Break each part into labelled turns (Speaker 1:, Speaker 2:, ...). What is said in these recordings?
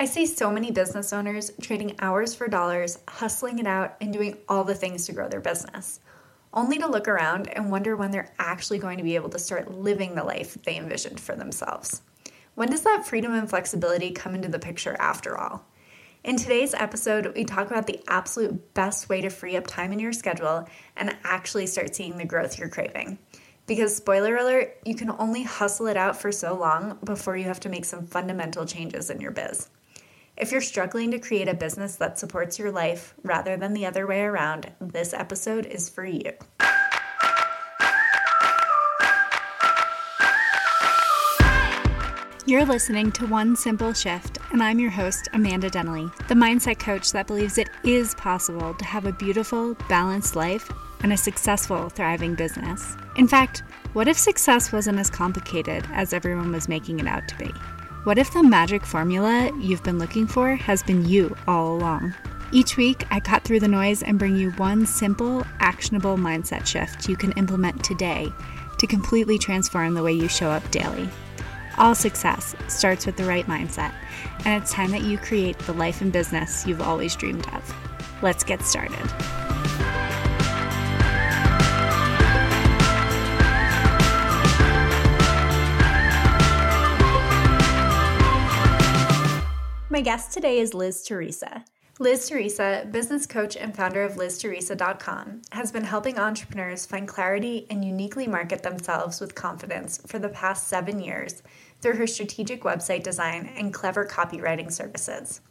Speaker 1: I see so many business owners trading hours for dollars, hustling it out, and doing all the things to grow their business, only to look around and wonder when they're actually going to be able to start living the life they envisioned for themselves. When does that freedom and flexibility come into the picture after all? In today's episode, we talk about the absolute best way to free up time in your schedule and actually start seeing the growth you're craving. Because, spoiler alert, you can only hustle it out for so long before you have to make some fundamental changes in your biz. If you're struggling to create a business that supports your life rather than the other way around, this episode is for you. You're listening to One Simple Shift, and I'm your host, Amanda Denley, the mindset coach that believes it is possible to have a beautiful, balanced life and a successful, thriving business. In fact, what if success wasn't as complicated as everyone was making it out to be? What if the magic formula you've been looking for has been you all along? Each week, I cut through the noise and bring you one simple, actionable mindset shift you can implement today to completely transform the way you show up daily. All success starts with the right mindset, and it's time that you create the life and business you've always dreamed of. Let's get started. My guest today is Liz Theresa. Liz Theresa, business coach and founder of LizTheresa.com, has been helping entrepreneurs find clarity and uniquely market themselves with confidence for the past seven years through her strategic website design and clever copywriting services.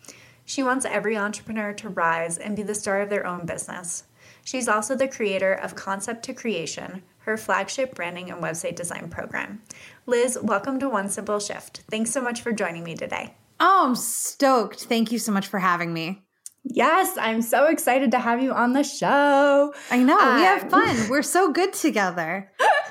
Speaker 1: She wants every entrepreneur to rise and be the star of their own business. She's also the creator of Concept to Creation, her flagship branding and website design program. Liz, welcome to One Simple Shift. Thanks so much for joining me today.
Speaker 2: Oh, I'm stoked. Thank you so much for having me.
Speaker 1: Yes, I'm so excited to have you on the show.
Speaker 2: I know. Um, we have um, fun. We're so good together.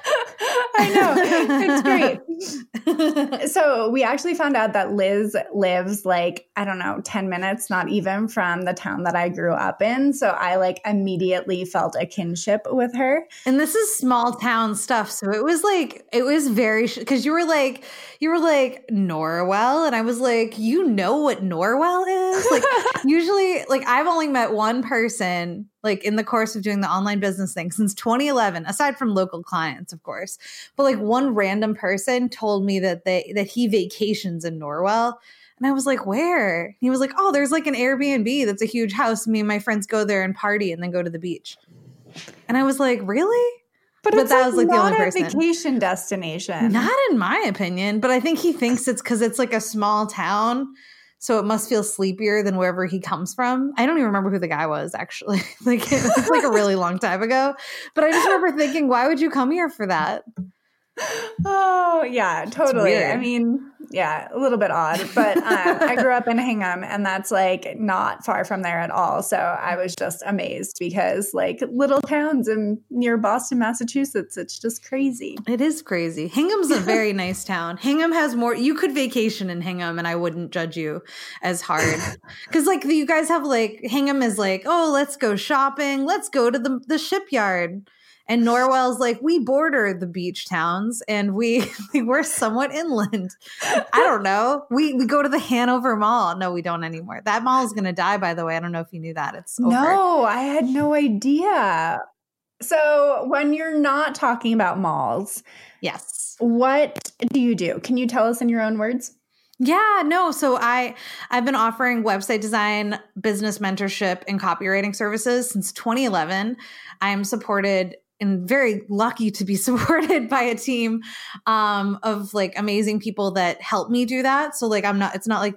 Speaker 1: I know. It's great. so, we actually found out that Liz lives like, I don't know, 10 minutes, not even from the town that I grew up in. So, I like immediately felt a kinship with her.
Speaker 2: And this is small town stuff. So, it was like, it was very, because you were like, you were like, Norwell. And I was like, you know what Norwell is? Like, usually, like, I've only met one person like in the course of doing the online business thing since 2011 aside from local clients of course. But like one random person told me that they that he vacations in norwell. And i was like where? He was like oh there's like an airbnb that's a huge house. Me and my friends go there and party and then go to the beach. And i was like really?
Speaker 1: But, but that like was like the only person. vacation destination.
Speaker 2: Not in my opinion, but I think he thinks it's because it's like a small town so it must feel sleepier than wherever he comes from. I don't even remember who the guy was actually. like it was like a really long time ago. But I just remember thinking, why would you come here for that?
Speaker 1: Oh yeah, totally. I mean, yeah, a little bit odd, but um, I grew up in Hingham, and that's like not far from there at all. So I was just amazed because like little towns in near Boston, Massachusetts, it's just crazy.
Speaker 2: It is crazy. Hingham's a very nice town. Hingham has more. You could vacation in Hingham, and I wouldn't judge you as hard because like you guys have like Hingham is like, oh, let's go shopping, let's go to the the shipyard and Norwell's like, we border the beach towns and we we're somewhat inland. I don't know. We we go to the Hanover Mall. No, we don't anymore. That mall is gonna die, by the way. I don't know if you knew that. It's over.
Speaker 1: No, I had no idea. So when you're not talking about malls,
Speaker 2: yes.
Speaker 1: What do you do? Can you tell us in your own words?
Speaker 2: Yeah, no. So I I've been offering website design, business mentorship, and copywriting services since 2011. I am supported and very lucky to be supported by a team um, of like amazing people that help me do that. So like I'm not it's not like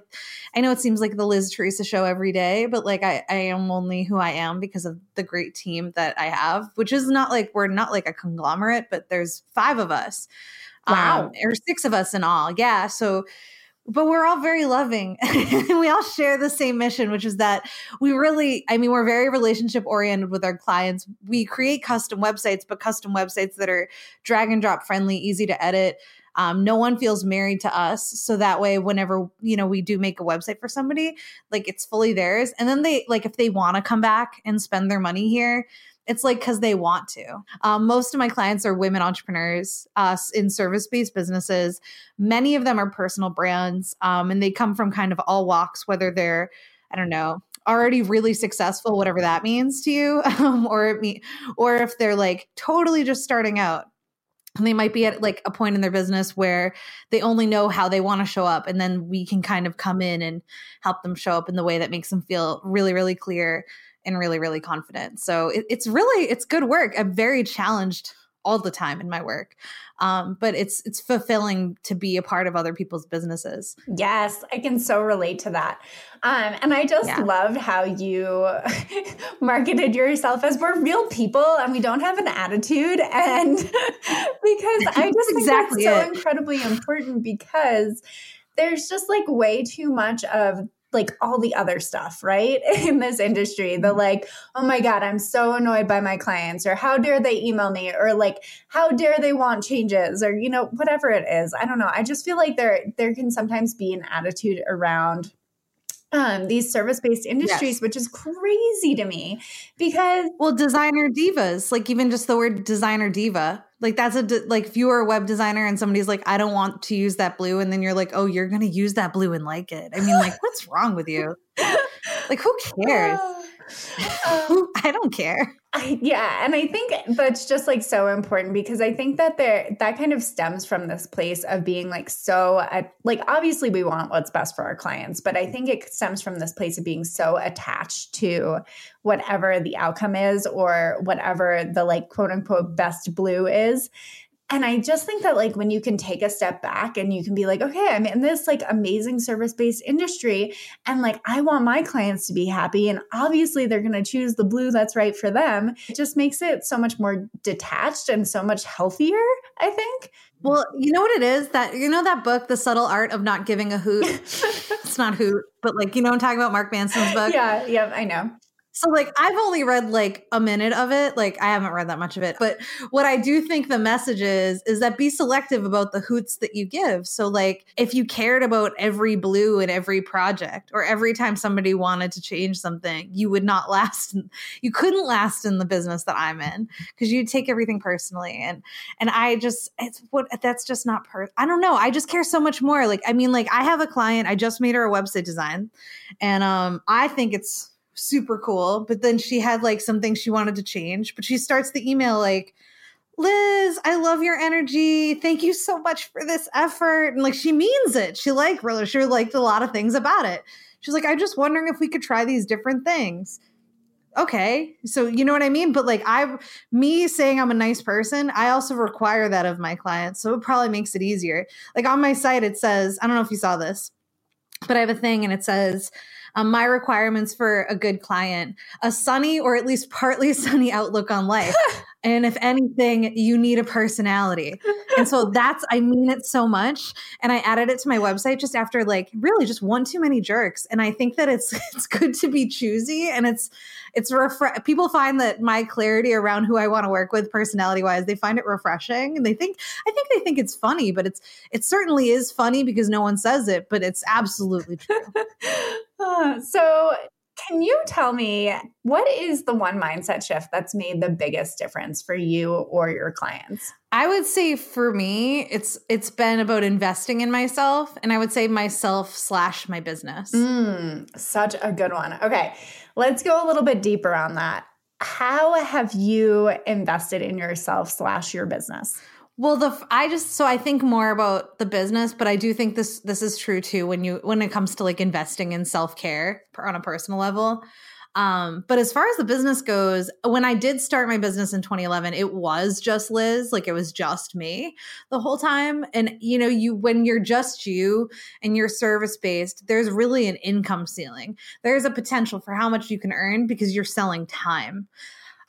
Speaker 2: I know it seems like the Liz Theresa show every day, but like I, I am only who I am because of the great team that I have, which is not like we're not like a conglomerate, but there's five of us.
Speaker 1: Wow. Um,
Speaker 2: or six of us in all. Yeah. So but we're all very loving. And we all share the same mission which is that we really i mean we're very relationship oriented with our clients. We create custom websites but custom websites that are drag and drop friendly easy to edit. Um, no one feels married to us. So that way whenever you know we do make a website for somebody like it's fully theirs. And then they like if they want to come back and spend their money here It's like because they want to. Um, most of my clients are women entrepreneurs uh, in service based businesses. Many of them are personal brands um, and they come from kind of all walks, whether they're, I don't know, already really successful, whatever that means to you, um, or me, or if they're like totally just starting out. And they might be at like a point in their business where they only know how they want to show up. And then we can kind of come in and help them show up in the way that makes them feel really, really clear and really, really confident. So it, it's really, it's good work. I'm very challenged all the time in my work. Um, but it's it's fulfilling to be a part of other people's businesses.
Speaker 1: Yes, I can so relate to that. Um, and I just yeah. loved how you marketed yourself as we're real people and we don't have an attitude. And because I just exactly think that's so incredibly important because there's just like way too much of like all the other stuff, right? In this industry, the mm-hmm. like, oh my God, I'm so annoyed by my clients, or how dare they email me, or like, how dare they want changes, or you know, whatever it is. I don't know. I just feel like there there can sometimes be an attitude around um, these service based industries, yes. which is crazy to me because.
Speaker 2: Well, designer divas, like even just the word designer diva, like that's a, like if you are a web designer and somebody's like, I don't want to use that blue. And then you're like, oh, you're going to use that blue and like it. I mean, like, what's wrong with you? Like, who cares? Um, I don't care.
Speaker 1: I, yeah, and I think that's just like so important because I think that there that kind of stems from this place of being like so like obviously we want what's best for our clients, but I think it stems from this place of being so attached to whatever the outcome is or whatever the like quote unquote best blue is and I just think that like when you can take a step back and you can be like, okay, I'm in this like amazing service-based industry and like I want my clients to be happy and obviously they're going to choose the blue that's right for them. It just makes it so much more detached and so much healthier, I think.
Speaker 2: Well, you know what it is that you know that book, The Subtle Art of Not Giving a Hoot. it's not hoot, but like you know I'm talking about Mark Manson's book.
Speaker 1: Yeah, yeah, I know.
Speaker 2: So like I've only read like a minute of it. Like I haven't read that much of it. But what I do think the message is is that be selective about the hoots that you give. So like if you cared about every blue in every project or every time somebody wanted to change something, you would not last you couldn't last in the business that I'm in because you take everything personally and and I just it's what that's just not per I don't know. I just care so much more. Like I mean like I have a client, I just made her a website design and um I think it's super cool. But then she had like something she wanted to change. But she starts the email like, Liz, I love your energy. Thank you so much for this effort. And like she means it. She like really she liked a lot of things about it. She's like, I'm just wondering if we could try these different things. Okay. So you know what I mean? But like I me saying I'm a nice person, I also require that of my clients. So it probably makes it easier. Like on my site, it says, I don't know if you saw this, but I have a thing and it says, um, my requirements for a good client a sunny or at least partly sunny outlook on life. And if anything you need a personality. And so that's i mean it so much. And i added it to my website just after like really just one too many jerks. And i think that it's it's good to be choosy and it's it's refre- people find that my clarity around who i want to work with personality wise they find it refreshing. And they think i think they think it's funny but it's it certainly is funny because no one says it but it's absolutely true
Speaker 1: uh, so can you tell me what is the one mindset shift that's made the biggest difference for you or your clients?
Speaker 2: I would say for me, it's it's been about investing in myself, and I would say myself slash my business.
Speaker 1: Mm, such a good one. Okay, let's go a little bit deeper on that. How have you invested in yourself slash your business?
Speaker 2: Well, the I just so I think more about the business, but I do think this this is true too when you when it comes to like investing in self care on a personal level. Um, but as far as the business goes, when I did start my business in 2011, it was just Liz, like it was just me the whole time. And you know, you when you're just you and you're service based, there's really an income ceiling. There's a potential for how much you can earn because you're selling time.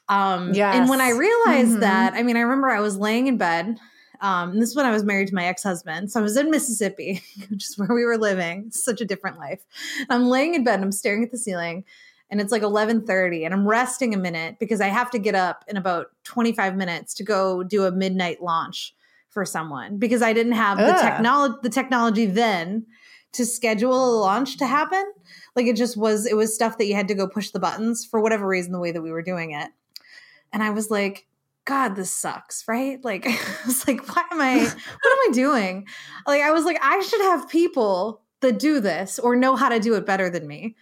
Speaker 2: Um, yes. And when I realized mm-hmm. that, I mean, I remember I was laying in bed. Um, this is when I was married to my ex husband. So I was in Mississippi, which is where we were living. Such a different life. I'm laying in bed and I'm staring at the ceiling and it's like 11:30 and I'm resting a minute because I have to get up in about 25 minutes to go do a midnight launch for someone because I didn't have Ugh. the technology the technology then to schedule a launch to happen. Like it just was it was stuff that you had to go push the buttons for whatever reason the way that we were doing it. And I was like, God, this sucks, right? Like, I was like, why am I, what am I doing? Like, I was like, I should have people that do this or know how to do it better than me.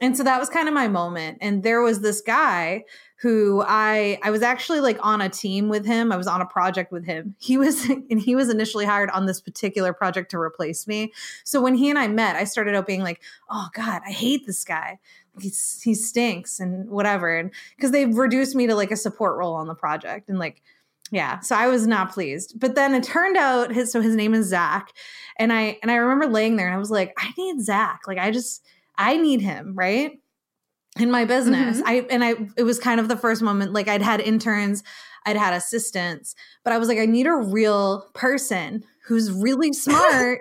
Speaker 2: And so that was kind of my moment. And there was this guy who I I was actually like on a team with him. I was on a project with him. He was and he was initially hired on this particular project to replace me. So when he and I met, I started out being like, "Oh god, I hate this guy. He's, he stinks and whatever." And cuz they've reduced me to like a support role on the project and like yeah so i was not pleased. But then it turned out his so his name is zach. And i and i remember laying there and i was like i need zach. Like i just i need him right? In my business. Mm-hmm. i and i it was kind of the first moment like i'd had interns i'd had assistants but i was like i need a real person who's really smart.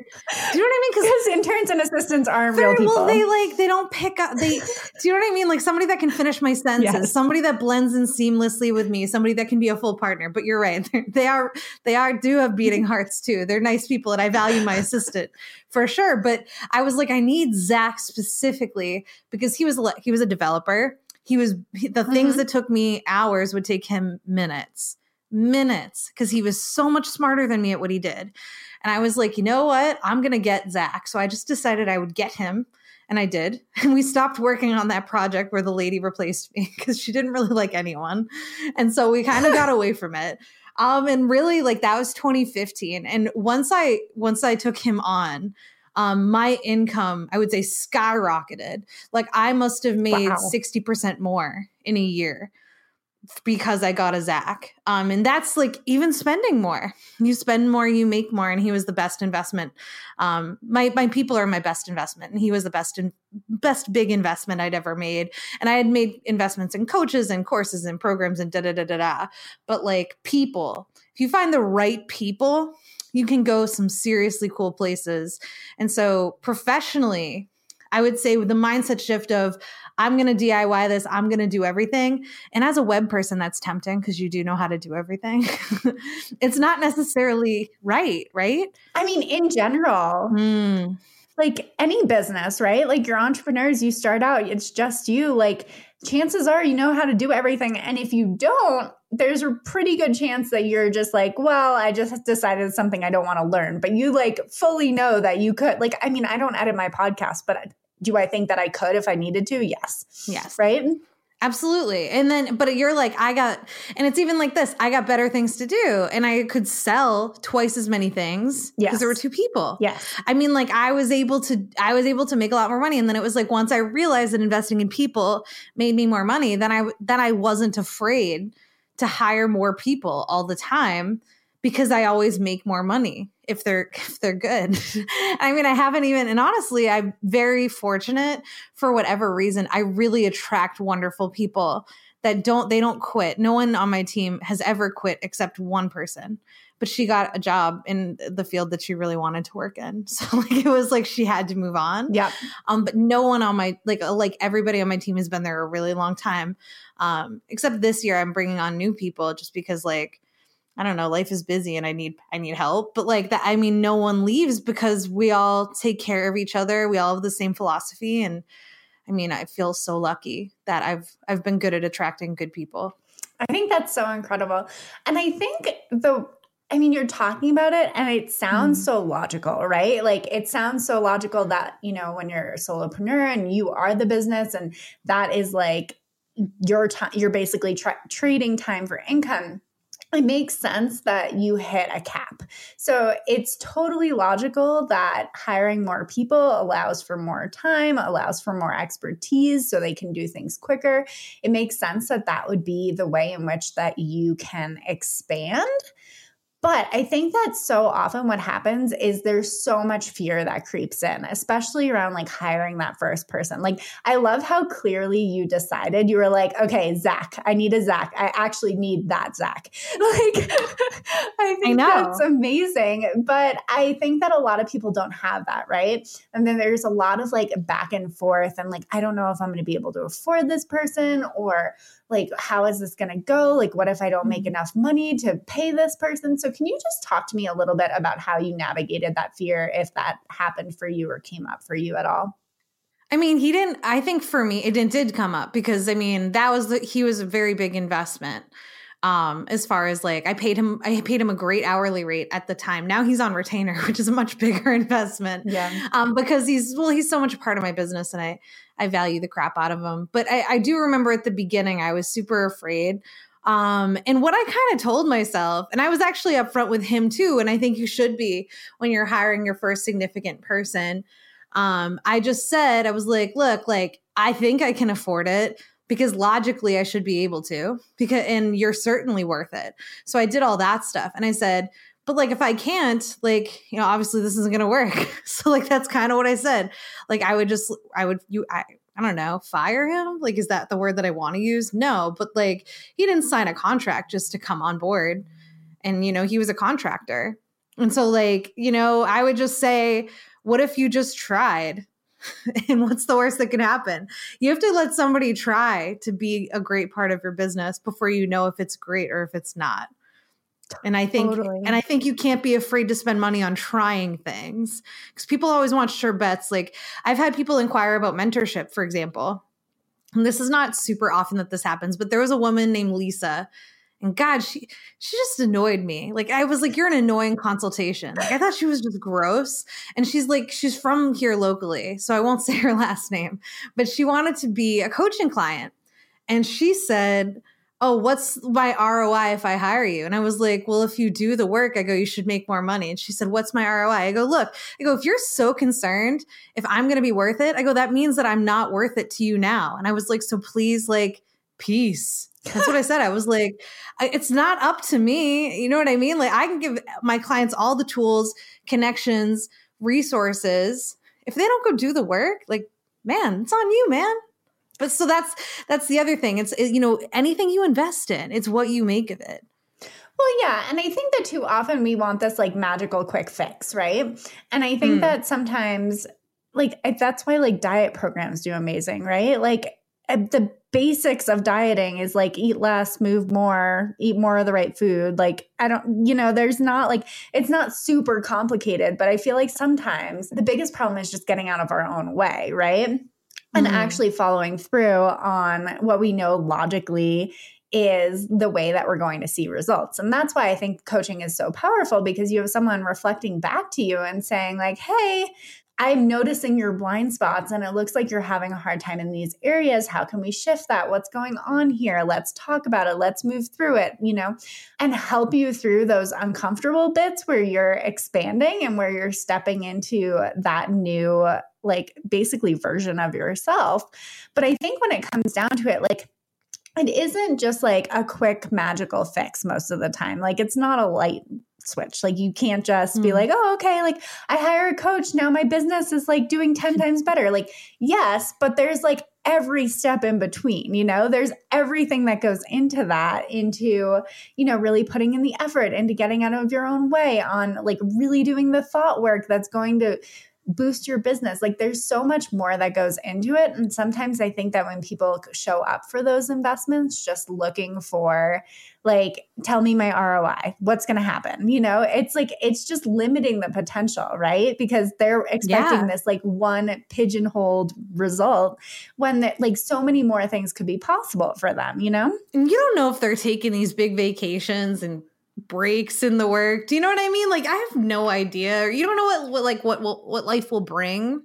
Speaker 2: do you know what I mean?
Speaker 1: Because interns and assistants aren't real people.
Speaker 2: Well, they like they don't pick up. They do you know what I mean? Like somebody that can finish my sentences, yes. somebody that blends in seamlessly with me, somebody that can be a full partner. But you're right, They're, they are they are do have beating hearts too. They're nice people, and I value my assistant for sure. But I was like, I need Zach specifically because he was he was a developer. He was the mm-hmm. things that took me hours would take him minutes minutes because he was so much smarter than me at what he did. And I was like, you know what? I'm going to get Zach. So I just decided I would get him. And I did. And we stopped working on that project where the lady replaced me because she didn't really like anyone. And so we kind of got away from it. Um, and really like that was 2015. And once I once I took him on, um, my income, I would say skyrocketed. Like I must have made wow. 60% more in a year because I got a Zach. Um, and that's like even spending more. You spend more, you make more, and he was the best investment. Um, my my people are my best investment, and he was the best in, best big investment I'd ever made. And I had made investments in coaches and courses and programs and da da da da da. But like people, if you find the right people, you can go some seriously cool places. And so professionally, I would say with the mindset shift of I'm going to DIY this, I'm going to do everything. And as a web person, that's tempting because you do know how to do everything. it's not necessarily right, right?
Speaker 1: I mean, in general. Mm. Like any business, right? Like your entrepreneurs, you start out, it's just you. Like chances are you know how to do everything. And if you don't, there's a pretty good chance that you're just like, well, I just decided something I don't want to learn. But you like fully know that you could. Like, I mean, I don't edit my podcast, but do I think that I could if I needed to? Yes.
Speaker 2: Yes.
Speaker 1: Right?
Speaker 2: Absolutely. And then, but you're like, I got, and it's even like this I got better things to do, and I could sell twice as many things because yes. there were two people.
Speaker 1: Yeah.
Speaker 2: I mean, like, I was able to, I was able to make a lot more money. And then it was like, once I realized that investing in people made me more money, then I, then I wasn't afraid to hire more people all the time because I always make more money if they're if they're good. I mean, I haven't even and honestly, I'm very fortunate for whatever reason. I really attract wonderful people that don't they don't quit. No one on my team has ever quit except one person. But she got a job in the field that she really wanted to work in. So like it was like she had to move on.
Speaker 1: Yeah.
Speaker 2: Um but no one on my like uh, like everybody on my team has been there a really long time. Um except this year I'm bringing on new people just because like I don't know, life is busy and I need I need help. But like that I mean no one leaves because we all take care of each other. We all have the same philosophy and I mean, I feel so lucky that I've I've been good at attracting good people.
Speaker 1: I think that's so incredible. And I think the I mean, you're talking about it and it sounds mm. so logical, right? Like it sounds so logical that, you know, when you're a solopreneur and you are the business and that is like your time, you're basically tra- trading time for income it makes sense that you hit a cap. So it's totally logical that hiring more people allows for more time, allows for more expertise so they can do things quicker. It makes sense that that would be the way in which that you can expand but I think that so often what happens is there's so much fear that creeps in, especially around like hiring that first person. Like, I love how clearly you decided you were like, okay, Zach, I need a Zach. I actually need that Zach. Like, I think I that's amazing. But I think that a lot of people don't have that, right? And then there's a lot of like back and forth, and like, I don't know if I'm going to be able to afford this person or like how is this going to go like what if i don't make mm-hmm. enough money to pay this person so can you just talk to me a little bit about how you navigated that fear if that happened for you or came up for you at all
Speaker 2: I mean, he didn't. I think for me, it did, did come up because I mean, that was the, he was a very big investment. Um as far as like i paid him i paid him a great hourly rate at the time. Now he's on retainer which is a much bigger investment.
Speaker 1: Yeah.
Speaker 2: um because he's well he's so much a part of my business and i i value the crap out of him. But i i do remember at the beginning i was super afraid. Um and what i kind of told myself and i was actually upfront with him too and i think you should be when you're hiring your first significant person. Um i just said i was like look like i think i can afford it because logically I should be able to because and you're certainly worth it. So I did all that stuff and I said, but like if I can't, like, you know, obviously this isn't going to work. so like that's kind of what I said. Like I would just I would you I I don't know, fire him? Like is that the word that I want to use? No, but like he didn't sign a contract just to come on board. And you know, he was a contractor. And so like, you know, I would just say, what if you just tried? and what's the worst that can happen? You have to let somebody try to be a great part of your business before you know if it's great or if it's not. And I think
Speaker 1: Totally.
Speaker 2: and I think you can't be afraid to spend money on trying things cuz people always want sure bets. Like I've had people inquire about mentorship, for example. And this is not super often that this happens, but there was a woman named Lisa and God, she she just annoyed me. Like I was like, you're an annoying consultation. Like I thought she was just gross. And she's like, she's from here locally, so I won't say her last name. But she wanted to be a coaching client, and she said, "Oh, what's my ROI if I hire you?" And I was like, "Well, if you do the work, I go, you should make more money." And she said, "What's my ROI?" I go, "Look, I go, if you're so concerned if I'm going to be worth it, I go, that means that I'm not worth it to you now." And I was like, "So please, like." Peace. That's what I said. I was like, it's not up to me. You know what I mean? Like I can give my clients all the tools, connections, resources. If they don't go do the work, like, man, it's on you, man. But so that's that's the other thing. It's it- you know anything you invest in, it's what you make of it.
Speaker 1: Well, yeah. And I think that too often we want this like magical quick fix, right? And I think
Speaker 2: Hmm.
Speaker 1: that sometimes, like, that's why like diet programs do amazing, right? Like, the basics of dieting is like eat less, move more, eat more of the right food. Like, I don't, you know, there's not like, it's not super complicated, but I feel like sometimes the biggest problem is just getting out of our own way, right? And
Speaker 2: Mhm.
Speaker 1: actually following through on what we know logically is the way that we're going to see results. And that's why I think coaching is so powerful because you have someone reflecting back to you and saying, like, hey, I'm noticing your blind spots and it looks like you're having a hard time in these areas. How can we shift that? What's going on here? Let's talk about it. Let's move through it, you know, and help you through those uncomfortable bits where you're expanding and where you're stepping into that new, like, basically version of yourself. But I think when it comes down to it, like, it isn't just like a quick magical fix most of the time. Like, it's not a light switch. Like, you can't just be
Speaker 2: Mm.
Speaker 1: like, oh, okay, like I hire a coach. Now my business is like doing 10 times better. Like, yes, but there's like every step in between, you know, there's everything that goes into that, into, you know, really putting in the effort, into getting out of your own way, on like really doing the thought work that's going to boost your business. Like there's so much more that goes into it. And sometimes I think that when people show up for those investments, just looking for, like, tell me my ROI, what's going to happen? You know, it's like, it's just limiting the potential, right? Because they're expecting
Speaker 2: Yeah.
Speaker 1: this like one pigeonholed result when that like so many more things could be possible for them, you know?
Speaker 2: And you don't know if they're taking these big vacations and breaks in the work. Do you know what I mean? Like I have no idea. You don't know what, what like what what life will bring.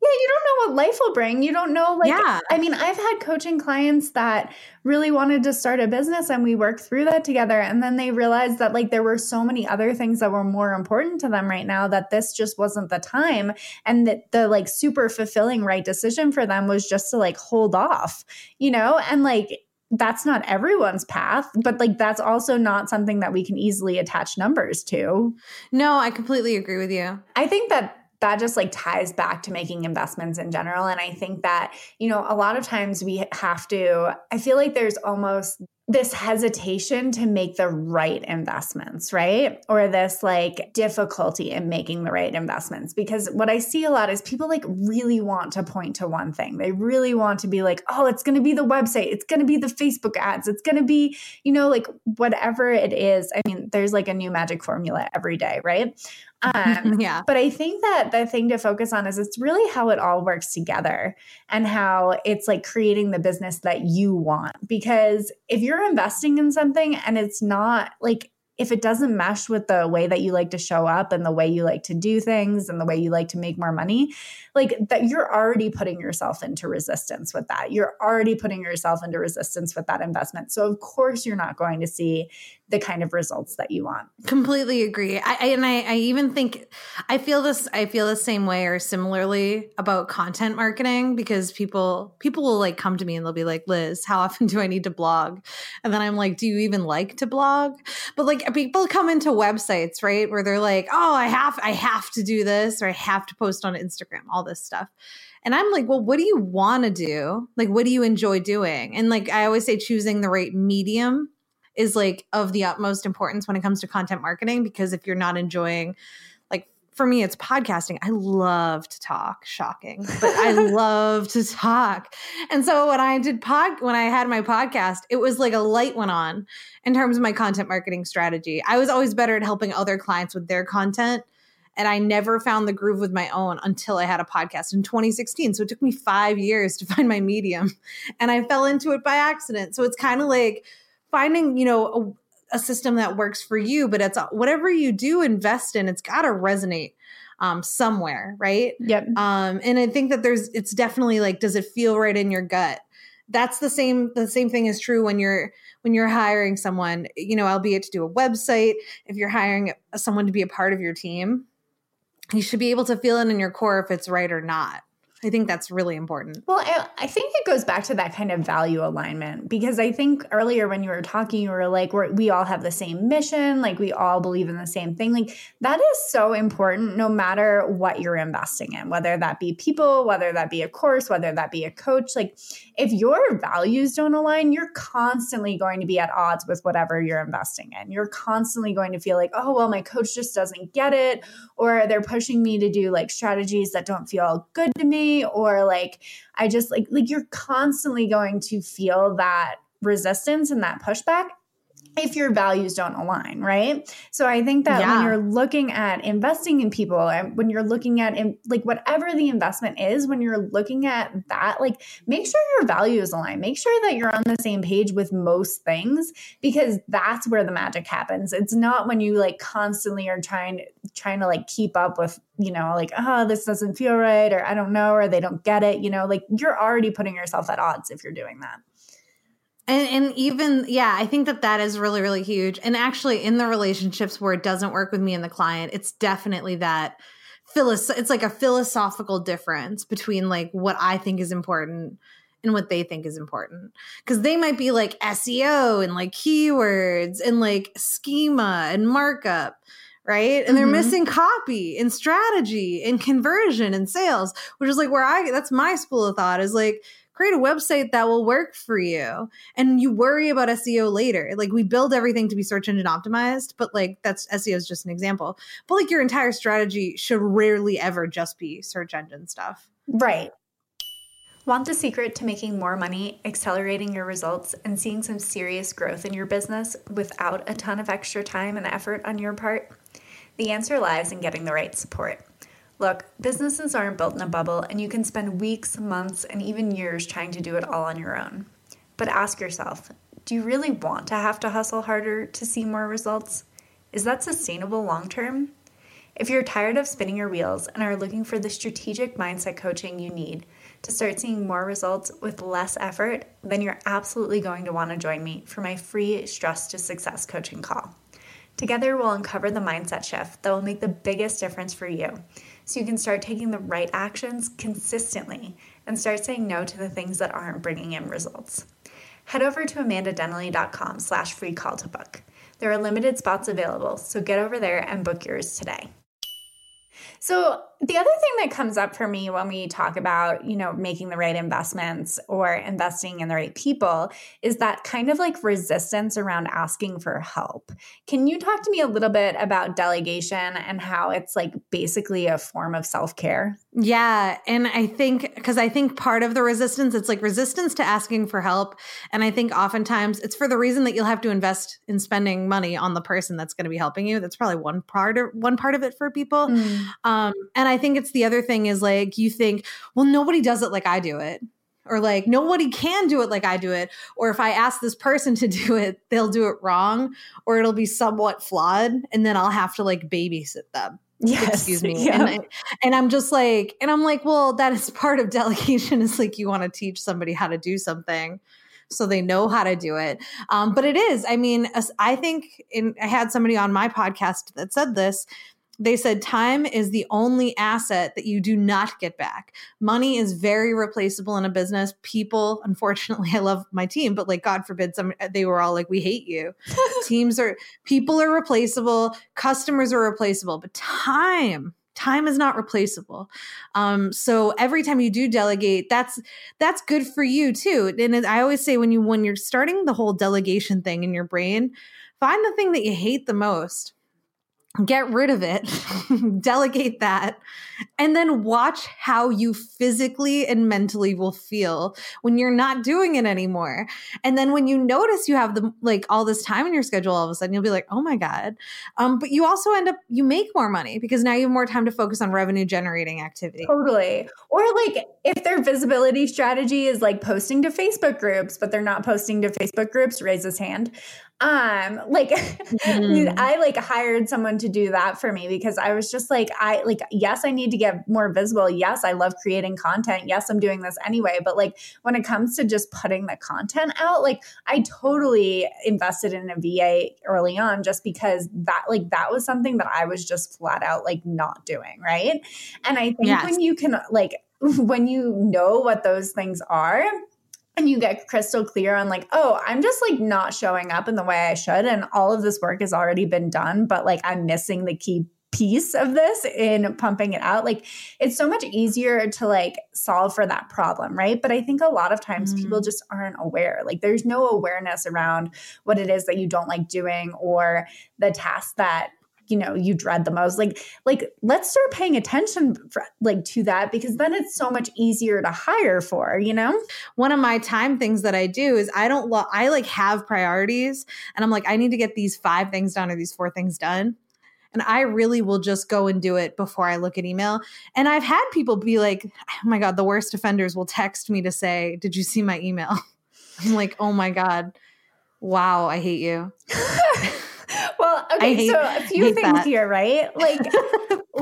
Speaker 1: Yeah, you don't know what life will bring. You don't know, like,
Speaker 2: Yeah.
Speaker 1: I mean, I've had coaching clients that really wanted to start a business and we worked through that together. And then they realized that, like, there were so many other things that were more important to them right now that this just wasn't the time. And that the, like, super fulfilling right decision for them was just to, like, hold off, you know? And, like, that's not everyone's path, but like that's also not something that we can easily attach numbers to.
Speaker 2: No, I completely agree with you.
Speaker 1: I think that that just like ties back to making investments in general. And I think that, you know, a lot of times we have to, I feel like there's almost this hesitation to make the right investments, right? Or this like difficulty in making the right investments. Because what I see a lot is people like really want to point to one thing. They really want to be like, oh, it's going to be the website, it's going to be the Facebook ads, it's going to be, you know, like whatever it is. I mean, there's like a new magic formula every day, right? Um,
Speaker 2: yeah.
Speaker 1: but I think that the thing to focus on is it's really how it all works together and how it's like creating the business that you want. Because if you're you're investing in something and it's not like if it doesn't mesh with the way that you like to show up and the way you like to do things and the way you like to make more money, like that you're already putting yourself into resistance with that. You're already putting yourself into resistance with that investment. So of course you're not going to see the kind of results that you want.
Speaker 2: Completely agree. I, I and I, I even think I feel this I feel the same way or similarly about content marketing because people people will like come to me and they'll be like, Liz, how often do I need to blog? And then I'm like, do you even like to blog? But like people come into websites, right, where they're like, oh, I have I have to do this or I have to post on Instagram, all this stuff. And I'm like, well, what do you want to do? Like, what do you enjoy doing? And like I always say, choosing the right medium is like of the utmost importance when it comes to content marketing because if you're not enjoying like for me it's podcasting i love to talk shocking but i love to talk and so when i did pod when i had my podcast it was like a light went on in terms of my content marketing strategy i was always better at helping other clients with their content and I never found the groove with my own until I had a podcast in 2016. So it took me five years to find my medium and I fell into it by accident. So it's kind of like finding you know a, a, system that works for you but it's whatever you do invest in it's got to resonate um, somewhere right?
Speaker 1: Yep.
Speaker 2: Um, and i think that there's it's definitely like does it feel right in your gut? That's the same the same thing is true when you're when you're hiring someone. You know albeit to do a website if you're hiring someone to be a part of your team you should be able to feel it in your core if it's right or not I think that's really important.
Speaker 1: Well, I, I, think it goes back to that kind of value alignment because I think earlier when you were talking, you were like, we're, we all have the same mission, like we all believe in the same thing. Like that is so important no matter what you're investing in, whether that be people, whether that be a course, whether that be a coach. Like if your values don't align, you're constantly going to be at odds with whatever you're investing in. You're constantly going to feel like, oh, well, my coach just doesn't get it, or they're pushing me to do like strategies that don't feel good to or like I just like like you're constantly going to feel that resistance and that pushback if your values don't align, right? So I think that yeah. when you're looking at investing in people and when you're looking at in, like whatever the investment is, when you're looking at that, like make sure your values align. Make sure that you're on the same page with most things because that's where the magic happens. It's not when you like constantly are trying trying to like keep up with, you know, like, oh, this doesn't feel right or I don't know or they don't get it, you know, like you're already putting yourself at odds if you're doing that.
Speaker 2: And, and even yeah i think that that is really really huge. And actually in the relationships where it doesn't work with me and the client it's definitely that philosoph- it's like a philosophical difference between like what i think is important and what they think is important. Because they might be like seo and like keywords and like schema and markup right? And they're mm-hmm. missing copy and strategy and conversion and sales which is like where i that's my school of thought is like create a website that will work for you and you worry about SEO later. Like we build everything to be search engine optimized, but like that's SEO is just an example. But like your entire strategy should rarely ever just be search engine stuff.
Speaker 1: Right.
Speaker 3: Want the secret to making more money, accelerating your results, and seeing some serious growth in your business without a ton of extra time and effort on your part? The answer lies in getting the right support. Look, businesses aren't built in a bubble, and you can spend weeks, months, and even years trying to do it all on your own. But ask yourself do you really want to have to hustle harder to see more results? Is that sustainable long term? If you're tired of spinning your wheels and are looking for the strategic mindset coaching you need to start seeing more results with less effort, then you're absolutely going to want to join me for my free Stress to Success coaching call. Together, we'll uncover the mindset shift that will make the biggest difference for you so you can start taking the right actions consistently and start saying no to the things that aren't bringing in results. Head over to amandadenley.com slash free call to book. There are limited spots available, so get over there and book yours today.
Speaker 1: So the other thing that comes up for me when we talk about, you know, making the right investments or investing in the right people is that kind of like resistance around asking for help. Can you talk to me a little bit about delegation and how it's like basically a form of self-care?
Speaker 2: Yeah, and I think because I think part of the resistance it's like resistance to asking for help and I think oftentimes it's for the reason that you'll have to invest in spending money on the person that's going to be helping you. That's probably one part of one part of it for people. Mm. Um and I think it's the other thing is like you think, well, nobody does it like I do it. or like nobody can do it like I do it, or if I ask this person to do it, they'll do it wrong, or it'll be somewhat flawed, and then I'll have to like babysit them.
Speaker 1: Yes.
Speaker 2: Excuse me.
Speaker 1: Yeah.
Speaker 2: And, I, and I'm just like, and I'm like, well, that is part of delegation. Is like you want to teach somebody how to do something so they know how to do it. Um, but it is, I mean, I think in, I had somebody on my podcast that said this. They said time is the only asset that you do not get back. Money is very replaceable in a business. People, unfortunately, I love my team, but like God forbid, some they were all like, "We hate you." Teams are people are replaceable, customers are replaceable, but time time is not replaceable um, so every time you do delegate that's that's good for you too and i always say when you when you're starting the whole delegation thing in your brain find the thing that you hate the most get rid of it delegate that and then watch how you physically and mentally will feel when you're not doing it anymore and then when you notice you have the like all this time in your schedule all of a sudden you'll be like oh my god um, but you also end up you make more money because now you have more time to focus on revenue generating activity
Speaker 1: Totally. Or like if their visibility strategy is like posting to Facebook groups, but they're not posting to Facebook groups, raise his hand. Um, like
Speaker 2: Mhm.
Speaker 1: I like hired someone to do that for me because I was just like, I like, yes, I need to get more visible. Yes, I love creating content. Yes, I'm doing this anyway. But like when it comes to just putting the content out, like I totally invested in a VA early on just because that like that was something that I was just flat out like not doing. Right. And I think
Speaker 2: Yes.
Speaker 1: when you can like when you know what those things are and you get crystal clear on like oh i'm just like not showing up in the way i should and all of this work has already been done but like i'm missing the key piece of this in pumping it out. Like it's so much easier to like solve for that problem right? But i think a lot of times
Speaker 2: Mhm.
Speaker 1: people just aren't aware. Like there's no awareness around what it is that you don't like doing or the tasks that you know you dread the most like like let's start paying attention for, like to that because then it's so much easier to hire for you know
Speaker 2: one of my time things that I do is I don't lo- I like have priorities and I'm like I need to get these five things done or these four things done. And I really will just go and do it before I look at email. And I've had people be like, "Oh my god, the worst offenders will text me to say, "Did you see my email?" I'm like, "Oh my god. Wow, I hate you."
Speaker 1: okay
Speaker 2: hate-
Speaker 1: so a few things
Speaker 2: that.
Speaker 1: here right like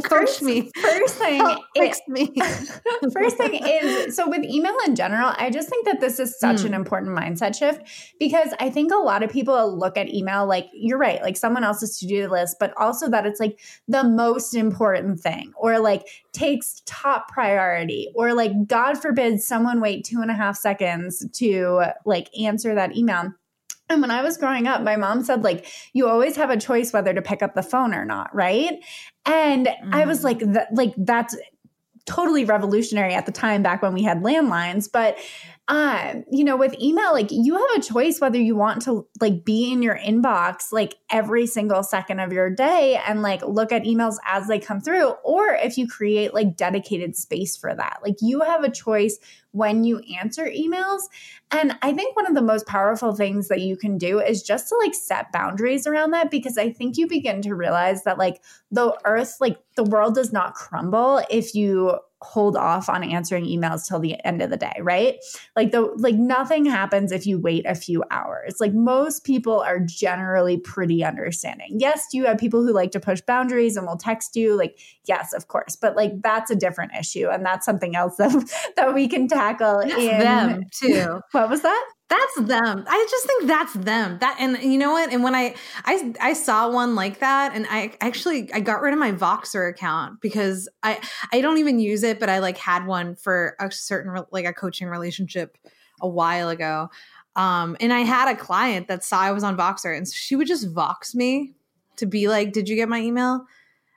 Speaker 1: first,
Speaker 2: me.
Speaker 1: first thing it-
Speaker 2: me.
Speaker 1: First thing is so with email in general, I just think that this is such
Speaker 2: Mm.
Speaker 1: an important mindset shift because I think a lot of people look at email like you're right, like someone else's to do list, but also that it's like the most important thing or like takes top priority or like, God forbid, someone wait two and a half seconds to like answer that email. And when I was growing up, my mom said, like, you always have a choice whether to pick up the phone or not, right? And I was
Speaker 2: Mhm.
Speaker 1: like, that, like, that's totally revolutionary at the time back when we had landlines. But, um, you know, with email, like, you have a choice whether you want to, like, be in your inbox, like, every single second of your day and, like, look at emails as they come through, or if you create, like, dedicated space for that. Like, you have a choice when you answer emails. And I think one of the most powerful things that you can do is just to like set boundaries around that because I think you begin to realize that like the earth, like the world does not crumble if you hold off on answering emails till the end of the day, right? Like the like nothing happens if you wait a few hours. Like most people are generally pretty understanding. Yes, do you have people who like to push boundaries and will text you like yes, of course, but like that's a different issue and that's something else that that we can tackle in
Speaker 2: them too.
Speaker 1: What was that?
Speaker 2: That's them. I just think that's them. That and you know what? And when I I I saw one like that, and I actually I got rid of my Voxer account because I I don't even use it, but I like had one for a certain like a coaching relationship a while ago. Um, and I had a client that saw I was on Voxer, and she would just Vox me to be like, "Did you get my email?"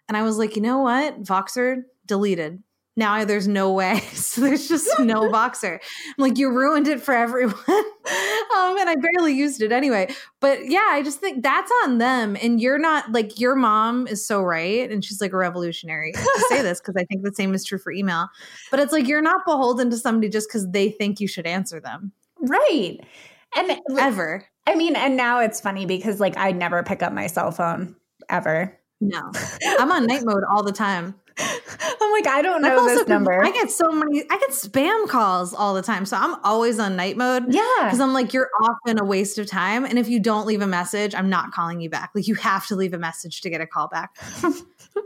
Speaker 2: And I was like, you know what? Voxer deleted. Now there's no way. So there's just no Voxer. I'm like, you ruined it for everyone. um, and I barely used it anyway. But yeah, I just think that's on them. And you're not like your mom is so right. And she's like a revolutionary to say this because I think the same is true for email. But it's like you're not beholden to somebody just because they think you should answer them.
Speaker 1: Right. And
Speaker 2: Ever.
Speaker 1: I mean, and now it's funny because like I never pick up my cell phone ever.
Speaker 2: No. I'm on night mode all the time.
Speaker 1: I'm like, I don't know this number.
Speaker 2: I get so many, I get spam calls all the time. So I'm always on night mode.
Speaker 1: Yeah.
Speaker 2: Because I'm like, you're often a waste of time. And if you don't leave a message, I'm not calling you back. Like you have to leave a message to get a call back.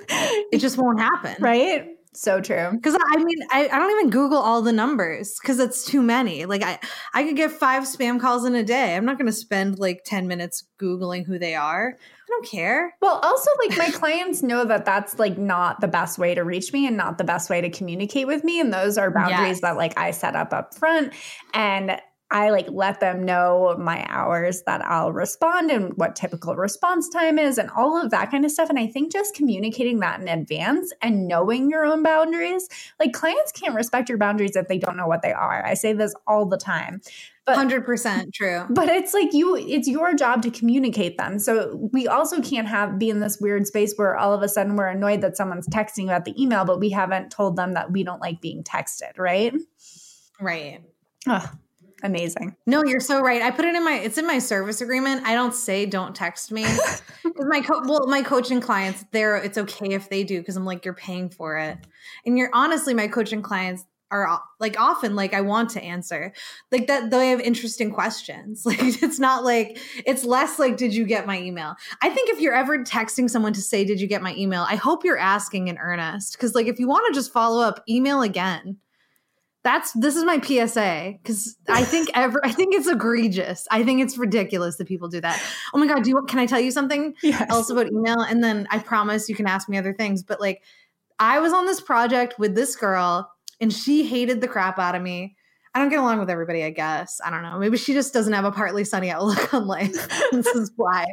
Speaker 2: it just won't happen.
Speaker 1: Right. So true.
Speaker 2: Because I mean, I, I don't even Google all the numbers because it's too many. Like I, I could get five spam calls in a day. I'm not going to spend like 10 minutes Googling who they are. I don't care.
Speaker 1: Well, also, like my clients know that that's like not the best way to reach me and not the best way to communicate with me. And those are boundaries
Speaker 2: Yes.
Speaker 1: that like I set up up front. And I like let them know my hours that I'll respond and what typical response time is and all of that kind of stuff. And I think just communicating that in advance and knowing your own boundaries, like clients can't respect your boundaries if they don't know what they are. I say this all the time. But
Speaker 2: 100% true.
Speaker 1: but it's like you it's your job to communicate them so we also can't have be in this weird space where all of a sudden we're annoyed that someone's texting about the email but we haven't told them that we don't like being texted right
Speaker 2: Right.
Speaker 1: oh, amazing
Speaker 2: No, you're so right. I put it in my it's in my service agreement. I don't say don't text me. my co- well, my coaching clients, they're it's okay if they do because I'm like you're paying for it. And you're honestly my coaching clients are uh, like often like I want to answer. Like that they have interesting questions. Like it's not like it's less like did you get my email? I think if you're ever texting someone to say did you get my email, I hope you're asking in earnest cuz like if you want to just follow up, email again that's this is my PSA because I think ever I think it's egregious. I think it's ridiculous that people do that. Oh my god, do you can I tell you something
Speaker 1: yes.
Speaker 2: else about email? And then I promise you can ask me other things. But like I was on this project with this girl and she hated the crap out of me. I don't get along with everybody, I guess. I don't know. Maybe she just doesn't have a partly sunny outlook on life. this is why.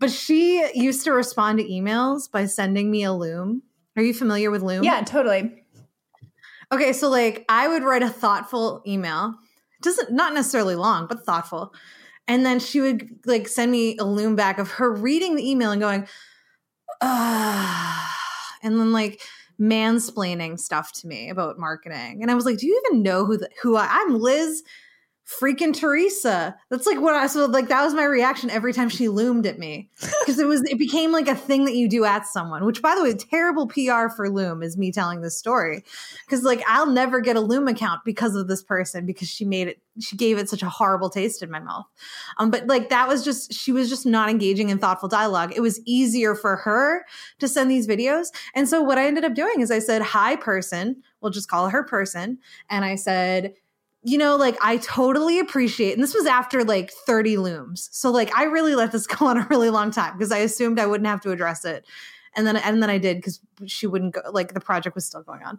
Speaker 2: But she used to respond to emails by sending me a loom. Are you familiar with loom?
Speaker 1: yeah totally
Speaker 2: Okay, so like I would write a thoughtful email. Doesn't not necessarily long, but thoughtful. And then she would like send me a loom back of her reading the email and going, ah, and then like mansplaining stuff to me about marketing. And I was like, do you even know who the, who I, I'm Liz freaking Theresa. That's like what I so like that was my reaction every time she loomed at me. Because it was it became like a thing that you do at someone, which by the way, terrible PR for Loom is me telling this story. Because like I'll never get a Loom account because of this person because she made it she gave it such a horrible taste in my mouth. Um, but like that was just she was just not engaging in thoughtful dialogue. It was easier for her to send these videos. And so what I ended up doing is I said, hi person, we'll just call her person. And I said, you know, like I totally appreciate, and this was after like 30 looms. So like I really let this go on a really long time because I assumed I wouldn't have to address it. And then and then I did because she wouldn't go like the project was still going on.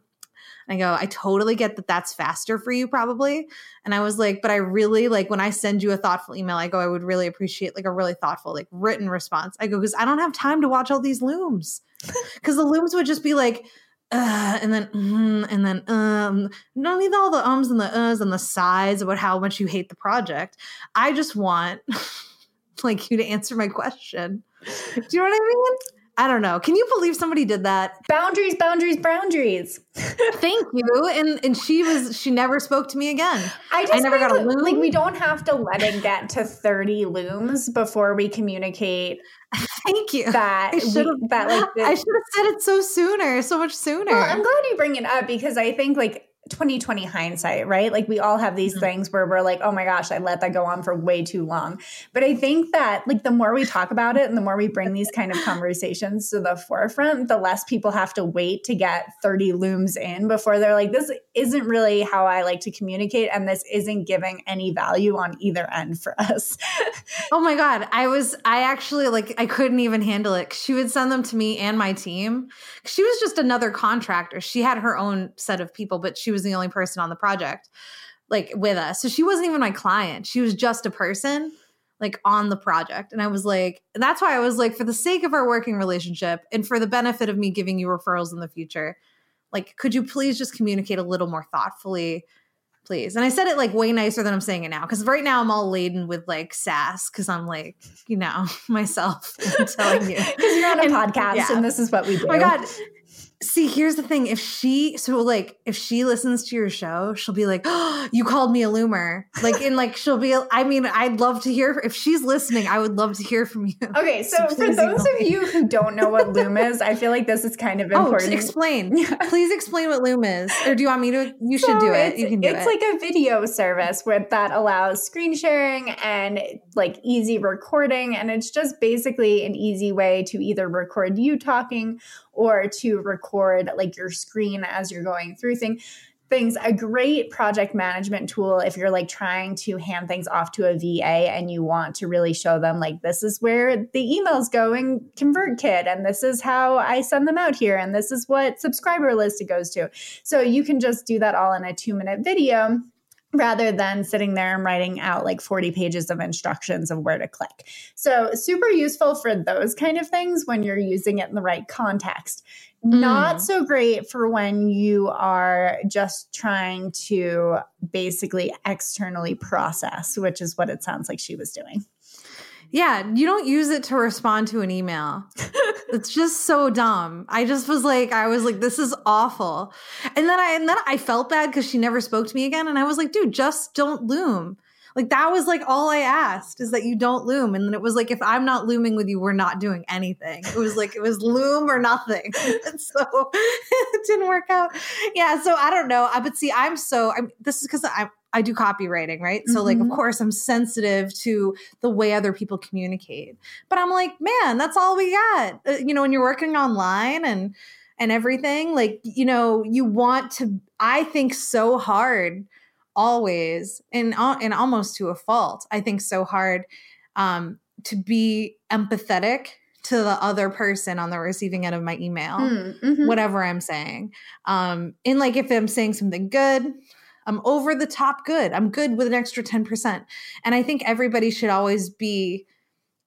Speaker 2: And I go, I totally get that that's faster for you probably. And I was like, but I really like when I send you a thoughtful email, I go, I would really appreciate like a really thoughtful, like written response. I go, because I don't have time to watch all these looms. Because the looms would just be like, uh, and then mm, and then um don't need all the ums and the uhs and the sighs about how much you hate the project. I just want like you to answer my question. Do you know what I mean? I don't know. Can you believe somebody did that?
Speaker 1: boundaries boundaries boundaries
Speaker 2: Thank you. And and she was she never spoke to me again.
Speaker 1: I just
Speaker 2: never got a loom.
Speaker 1: Like we don't have to let it get to 30 looms before we communicate
Speaker 2: Thank you.
Speaker 1: that
Speaker 2: I should've-
Speaker 1: that like the,
Speaker 2: I should have said it so sooner, so much sooner.
Speaker 1: Well, I'm glad you bring it up because I think like 2020 hindsight, right? Like we all have these
Speaker 2: Mhm.
Speaker 1: things where we're like, oh my gosh, I let that go on for way too long. But I think that like the more we talk about it and the more we bring these kind of conversations to the forefront, the less people have to wait to get 30 looms in before they're like, this isn't really how I like to communicate. And this isn't giving any value on either end for us.
Speaker 2: Oh my god, I was I actually like I couldn't even handle it. She would send them to me and my team. She was just another contractor. She had her own set of people, but she was the only person on the project like with us. So she wasn't even my client. She was just a person like on the project. And I was like that's why I was like for the sake of our working relationship and for the benefit of me giving you referrals in the future, like could you please just communicate a little more thoughtfully? please. And I said it like way nicer than I'm saying it now because right now I'm all laden with like sass because I'm like, you know, myself telling you.
Speaker 1: Because you're on a
Speaker 2: And-
Speaker 1: podcast
Speaker 2: yeah.
Speaker 1: and this is what we do.
Speaker 2: Oh my God. See, here's the thing. If she, so like, if she listens to your show, she'll be like, oh, you called me a loomer. Like, and like, she'll be, I mean, I'd love to hear, if she's listening, I would love to hear from you.
Speaker 1: Okay. So, so for those of you who don't know what Loom is, I feel like this is kind of oh, important.
Speaker 2: Oh, explain. Yeah. Please explain what Loom is. Or do you want me to? You should do it. You can do
Speaker 1: it's
Speaker 2: it.
Speaker 1: It's like a video service where that allows screen sharing and like easy recording. And it's just basically an easy way to either record you talking or to record like your screen as you're going through things things a great project management tool if you're like trying to hand things off to a VA and you want to really show them like this is where the emails go in ConvertKit and this is how I send them out here and this is what subscriber list it goes to. So you can just do that all in a 2 minute video rather than sitting there and writing out like 40 pages of instructions of where to click. So, super useful for those kind of things when you're using it in the right context. Mm. Not so great for when you are just trying to basically externally process, which is what it sounds like she was doing.
Speaker 2: Yeah, you don't use it to respond to an email. it's just so dumb. I just was like, I was like, this is awful. And then I and then I felt bad because she never spoke to me again. And I was like, dude, just don't loom. Like that was like all I asked is that you don't loom. And then it was like, if I'm not looming with you, we're not doing anything. It was like it was loom or nothing. and so it didn't work out. Yeah. So I don't know. I but see, I'm so I'm this is because I'm I do copywriting, right? So, mm-hmm. like, of mm-hmm. course, I'm sensitive to the way other people communicate. But I'm like, man, that's all we got. Uh, you know, when you're working online and and everything, like, you know, you want to. I think so hard, always, and and almost to a fault. I think so hard um, to be empathetic to the other person on the receiving end of my email, mm, mm-hmm. whatever I'm saying. Um, and like if I'm saying something good, I'm over the top good. I'm good with an extra 10%. And I think everybody should always be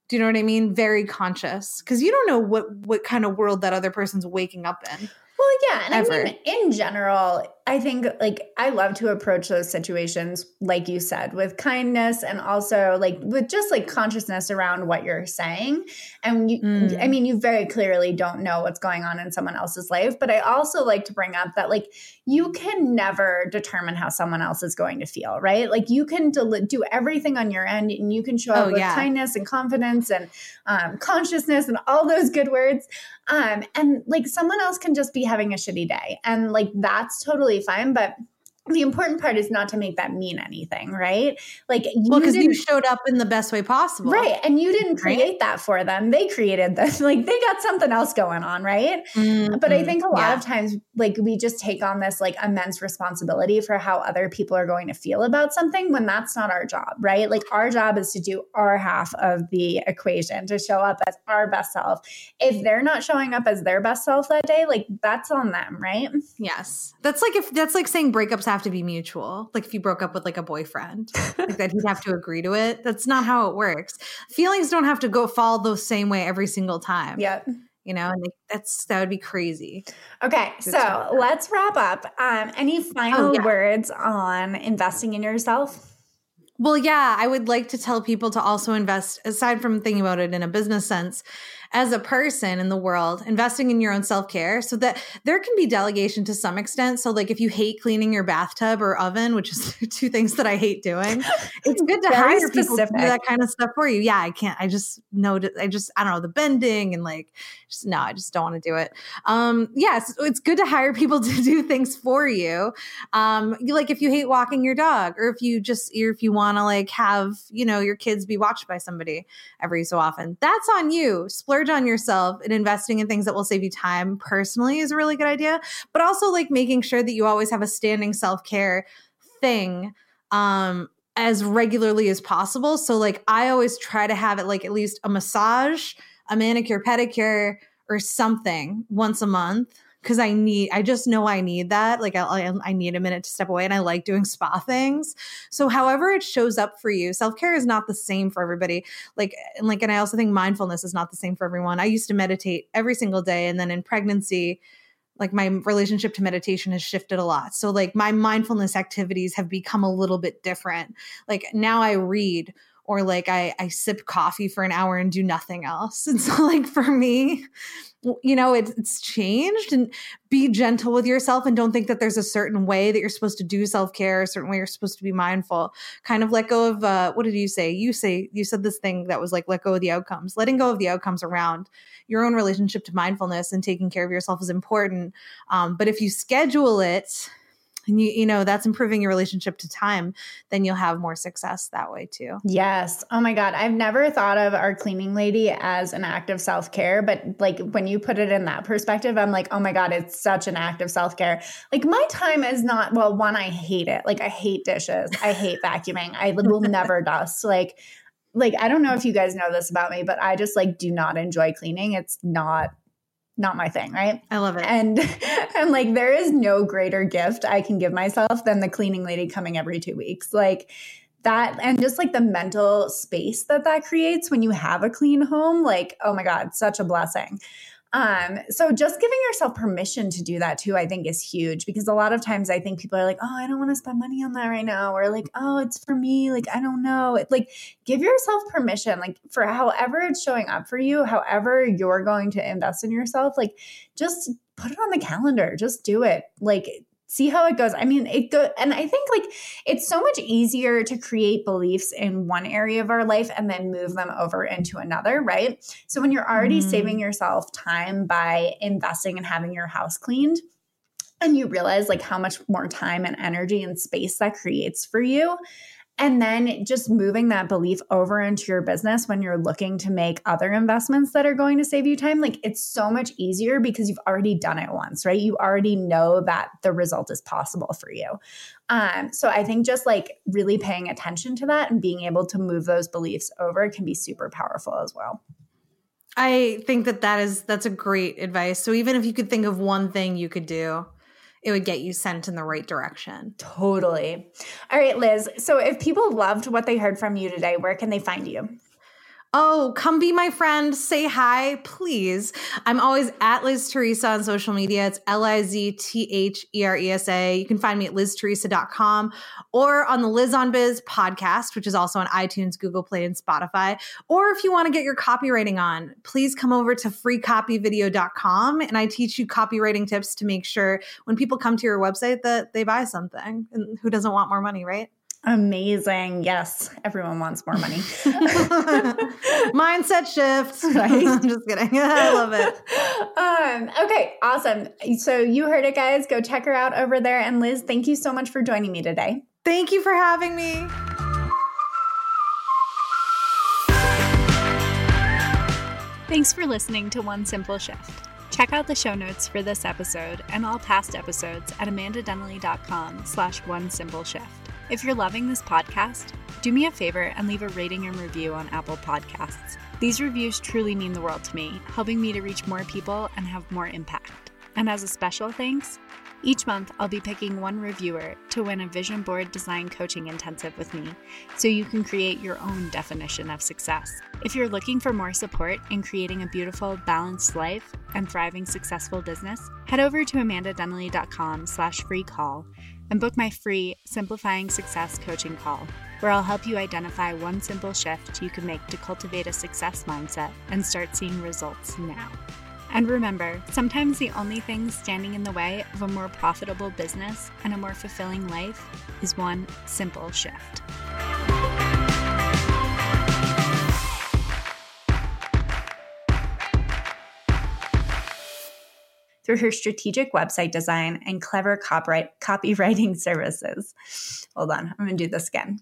Speaker 2: do you know what I mean? Very conscious because you don't know what what kind of world that other person's waking up in.
Speaker 1: Well, yeah, and ever. I mean, in general, I think like I love to approach those situations, like you said, with kindness and also like with just like consciousness around what you're saying. And you, mm. I mean, you very clearly don't know what's going on in someone else's life. But I also like to bring up that like you can never determine how someone else is going to feel, right? Like you can del- do everything on your end and you can show up oh, with yeah. kindness and confidence and um, consciousness and all those good words. Um, and like someone else can just be having a shitty day. And like that's totally fine. But the important part is not to make that mean anything, right? Like,
Speaker 2: well, because you showed up in the best way possible,
Speaker 1: right? And you didn't create right? that for them; they created this. Like, they got something else going on, right? Mm-hmm. But I think a lot yeah. of times, like, we just take on this like immense responsibility for how other people are going to feel about something when that's not our job, right? Like, our job is to do our half of the equation to show up as our best self. If they're not showing up as their best self that day, like, that's on them, right?
Speaker 2: Yes, that's like if that's like saying breakups have to be mutual. Like if you broke up with like a boyfriend, like that he'd have to agree to it. That's not how it works. Feelings don't have to go fall the same way every single time.
Speaker 1: Yeah.
Speaker 2: You know, and that's that would be crazy.
Speaker 1: Okay, so let's wrap up. Um, any final oh, yeah. words on investing in yourself?
Speaker 2: Well, yeah, I would like to tell people to also invest, aside from thinking about it in a business sense, as a person in the world, investing in your own self care so that there can be delegation to some extent. So, like if you hate cleaning your bathtub or oven, which is two things that I hate doing, it's good to hire specific. people to do that kind of stuff for you. Yeah, I can't. I just know. I just I don't know the bending and like just no, I just don't want to do it. Um, yes, yeah, so it's good to hire people to do things for you. Um, like if you hate walking your dog, or if you just or if you want to like have you know your kids be watched by somebody every so often, that's on you. Splurge on yourself and investing in things that will save you time personally is a really good idea. But also like making sure that you always have a standing self care thing um, as regularly as possible. So like I always try to have it like at least a massage, a manicure, pedicure, or something once a month because I need, I just know I need that. Like I, I need a minute to step away and I like doing spa things. So however it shows up for you, self-care is not the same for everybody. Like, and like, and I also think mindfulness is not the same for everyone. I used to meditate every single day. And then in pregnancy, like my relationship to meditation has shifted a lot. So like my mindfulness activities have become a little bit different. Like now I read or like I, I sip coffee for an hour and do nothing else. And so, like, for me, you know, it's, it's changed and be gentle with yourself and don't think that there's a certain way that you're supposed to do self care, a certain way you're supposed to be mindful. Kind of let go of, uh, what did you say? You say, you said this thing that was like, let go of the outcomes. Letting go of the outcomes around your own relationship to mindfulness and taking care of yourself is important. Um, but if you schedule it, and you you know that's improving your relationship to time then you'll have more success that way too.
Speaker 1: Yes. Oh my god. I've never thought of our cleaning lady as an act of self-care but like when you put it in that perspective i'm like oh my god it's such an act of self-care. Like my time is not well one i hate it. Like i hate dishes. I hate vacuuming. I will never dust. Like like I don't know if you guys know this about me, but I just like do not enjoy cleaning. It's not not my thing, right?
Speaker 2: I love it.
Speaker 1: And and like there is no greater gift I can give myself than the cleaning lady coming every 2 weeks. Like that and just like the mental space that that creates when you have a clean home, like oh my god, such a blessing. Um, so just giving yourself permission to do that too, I think is huge because a lot of times I think people are like, oh, I don't want to spend money on that right now, or like, oh, it's for me, like I don't know. It, like give yourself permission, like for however it's showing up for you, however you're going to invest in yourself, like just put it on the calendar, just do it. Like see how it goes. I mean, it go and I think like it's so much easier to create beliefs in one area of our life and then move them over into another, right? So when you're already mm. saving yourself time by investing in having your house cleaned, and you realize like how much more time and energy and space that creates for you and then just moving that belief over into your business when you're looking to make other investments that are going to save you time, like it's so much easier because you've already done it once, right? You already know that the result is possible for you. Um, so I think just like really paying attention to that and being able to move those beliefs over can be super powerful as well.
Speaker 2: I think that that is that's a great advice. So even if you could think of one thing you could do, it would get you sent in the right direction.
Speaker 1: Totally. All right, Liz. So if people loved what they heard from you today, where can they find you?
Speaker 2: Oh, come be my friend. Say hi, please. I'm always at Liz Theresa on social media. It's L I Z T H E R E S A. You can find me at LizTheresa.com or on the Liz on Biz podcast, which is also on iTunes, Google Play, and Spotify. Or if you want to get your copywriting on, please come over to freecopyvideo.com and I teach you copywriting tips to make sure when people come to your website that they buy something. And who doesn't want more money, right?
Speaker 1: Amazing. Yes, everyone wants more money.
Speaker 2: Mindset shift. Right? I'm just kidding. I love it.
Speaker 1: Um, okay, awesome. So you heard it, guys. Go check her out over there. And Liz, thank you so much for joining me today.
Speaker 2: Thank you for having me.
Speaker 3: Thanks for listening to One Simple Shift. Check out the show notes for this episode and all past episodes at amandadenley.com slash one simple shift. If you're loving this podcast, do me a favor and leave a rating and review on Apple Podcasts. These reviews truly mean the world to me, helping me to reach more people and have more impact. And as a special thanks, each month I'll be picking one reviewer to win a vision board design coaching intensive with me so you can create your own definition of success. If you're looking for more support in creating a beautiful, balanced life and thriving successful business, head over to amandadenley.com slash free call and book my free Simplifying Success coaching call, where I'll help you identify one simple shift you can make to cultivate a success mindset and start seeing results now. And remember, sometimes the only thing standing in the way of a more profitable business and a more fulfilling life is one simple shift.
Speaker 1: Her strategic website design and clever copyright, copywriting services. Hold on, I'm going to do this again.